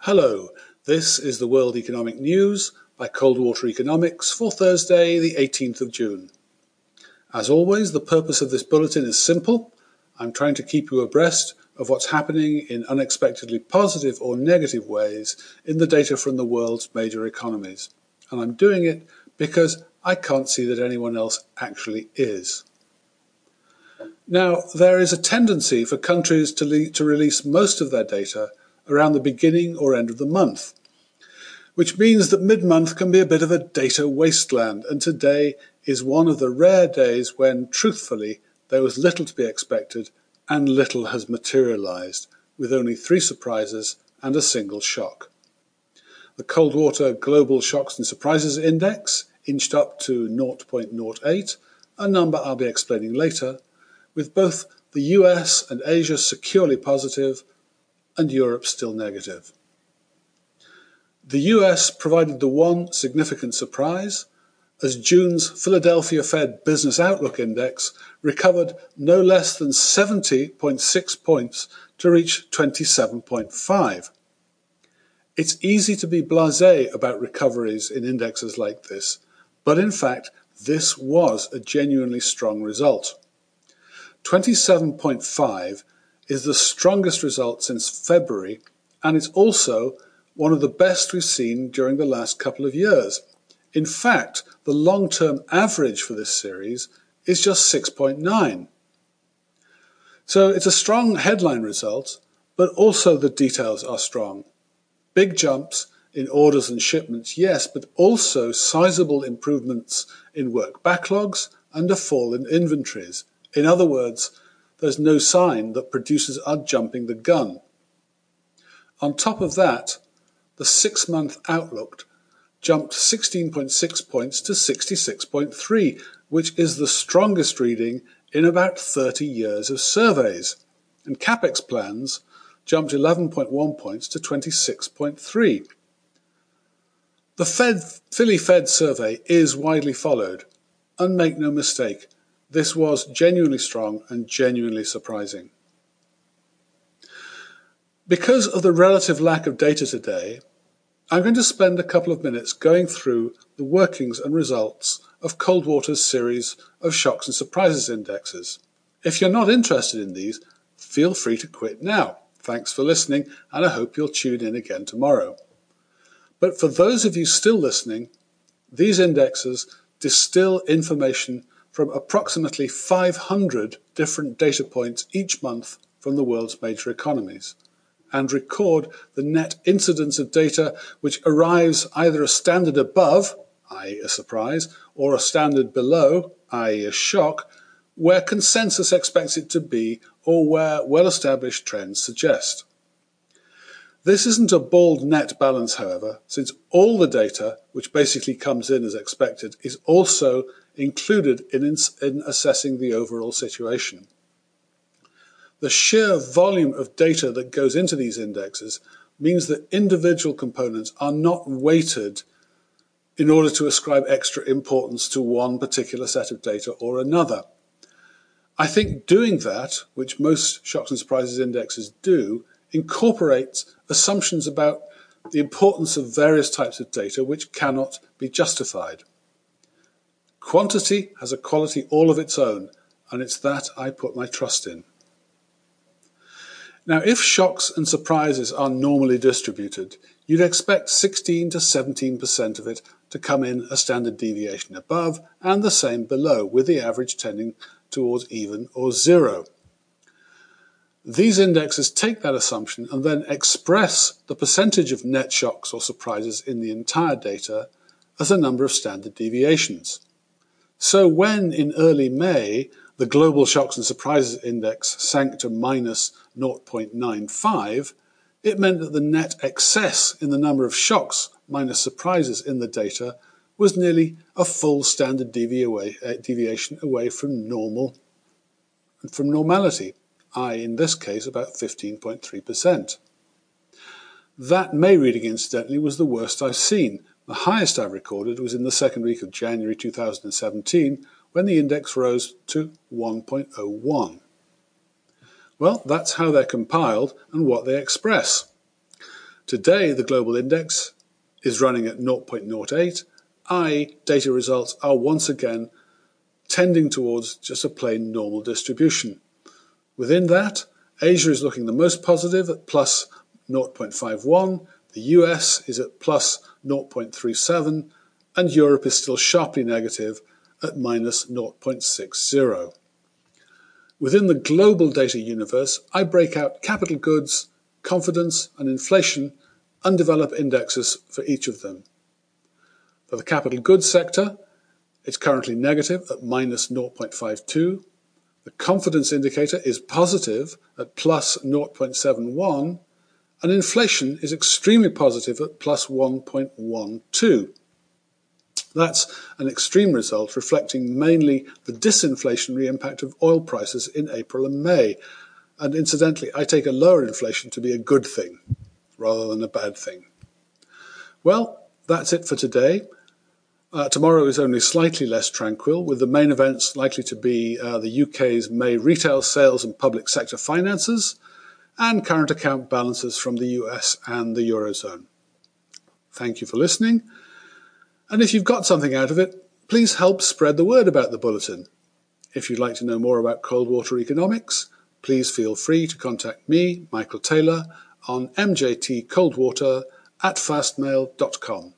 Hello, this is the World Economic News by Coldwater Economics for Thursday, the 18th of June. As always, the purpose of this bulletin is simple. I'm trying to keep you abreast of what's happening in unexpectedly positive or negative ways in the data from the world's major economies. And I'm doing it because I can't see that anyone else actually is. Now, there is a tendency for countries to, le- to release most of their data around the beginning or end of the month, which means that mid month can be a bit of a data wasteland, and today is one of the rare days when, truthfully, there was little to be expected and little has materialized, with only three surprises and a single shock. The Coldwater Global Shocks and Surprises Index inched up to 0.08, a number I'll be explaining later, with both the US and Asia securely positive and Europe still negative. The US provided the one significant surprise as June's Philadelphia Fed Business Outlook Index recovered no less than 70.6 points to reach 27.5. It's easy to be blasé about recoveries in indexes like this, but in fact, this was a genuinely strong result. 27.5 is the strongest result since February, and it's also one of the best we've seen during the last couple of years. In fact, the long term average for this series is just 6.9. So it's a strong headline result, but also the details are strong. Big jumps in orders and shipments, yes, but also sizable improvements in work backlogs and a fall in inventories. In other words, there's no sign that producers are jumping the gun. On top of that, the six month outlook jumped 16.6 points to 66.3, which is the strongest reading in about 30 years of surveys. And capex plans jumped 11.1 points to 26.3. The Fed, Philly Fed survey is widely followed, and make no mistake, this was genuinely strong and genuinely surprising. Because of the relative lack of data today, I'm going to spend a couple of minutes going through the workings and results of Coldwater's series of shocks and surprises indexes. If you're not interested in these, feel free to quit now. Thanks for listening, and I hope you'll tune in again tomorrow. But for those of you still listening, these indexes distill information from approximately 500 different data points each month from the world's major economies and record the net incidence of data which arrives either a standard above, i.e., a surprise, or a standard below, i.e., a shock, where consensus expects it to be or where well established trends suggest. This isn't a bald net balance, however, since all the data, which basically comes in as expected, is also included in, in assessing the overall situation. The sheer volume of data that goes into these indexes means that individual components are not weighted in order to ascribe extra importance to one particular set of data or another. I think doing that, which most shocks and surprises indexes do, incorporates assumptions about the importance of various types of data which cannot be justified. Quantity has a quality all of its own, and it's that I put my trust in. Now, if shocks and surprises are normally distributed, you'd expect 16 to 17% of it to come in a standard deviation above and the same below, with the average tending towards even or zero. These indexes take that assumption and then express the percentage of net shocks or surprises in the entire data as a number of standard deviations. So when in early May the global shocks and surprises index sank to minus 0.95, it meant that the net excess in the number of shocks minus surprises in the data was nearly a full standard uh, deviation away from normal from normality, i in this case about 15.3%. That May reading incidentally was the worst I've seen. The highest I've recorded was in the second week of January 2017 when the index rose to 1.01. Well, that's how they're compiled and what they express. Today, the global index is running at 0.08, i.e., data results are once again tending towards just a plain normal distribution. Within that, Asia is looking the most positive at plus 0.51, the US is at plus 0.37, and Europe is still sharply negative at minus 0.60. Within the global data universe, I break out capital goods, confidence, and inflation, undeveloped indexes for each of them. For the capital goods sector, it's currently negative at minus 0.52. The confidence indicator is positive at plus 0.71, and inflation is extremely positive at plus 1.12. That's an extreme result reflecting mainly the disinflationary impact of oil prices in April and May. And incidentally, I take a lower inflation to be a good thing rather than a bad thing. Well, that's it for today. Uh, tomorrow is only slightly less tranquil, with the main events likely to be uh, the UK's May retail sales and public sector finances and current account balances from the US and the Eurozone. Thank you for listening. And if you've got something out of it, please help spread the word about the bulletin. If you'd like to know more about Coldwater economics, please feel free to contact me, Michael Taylor, on mjtcoldwater at fastmail.com.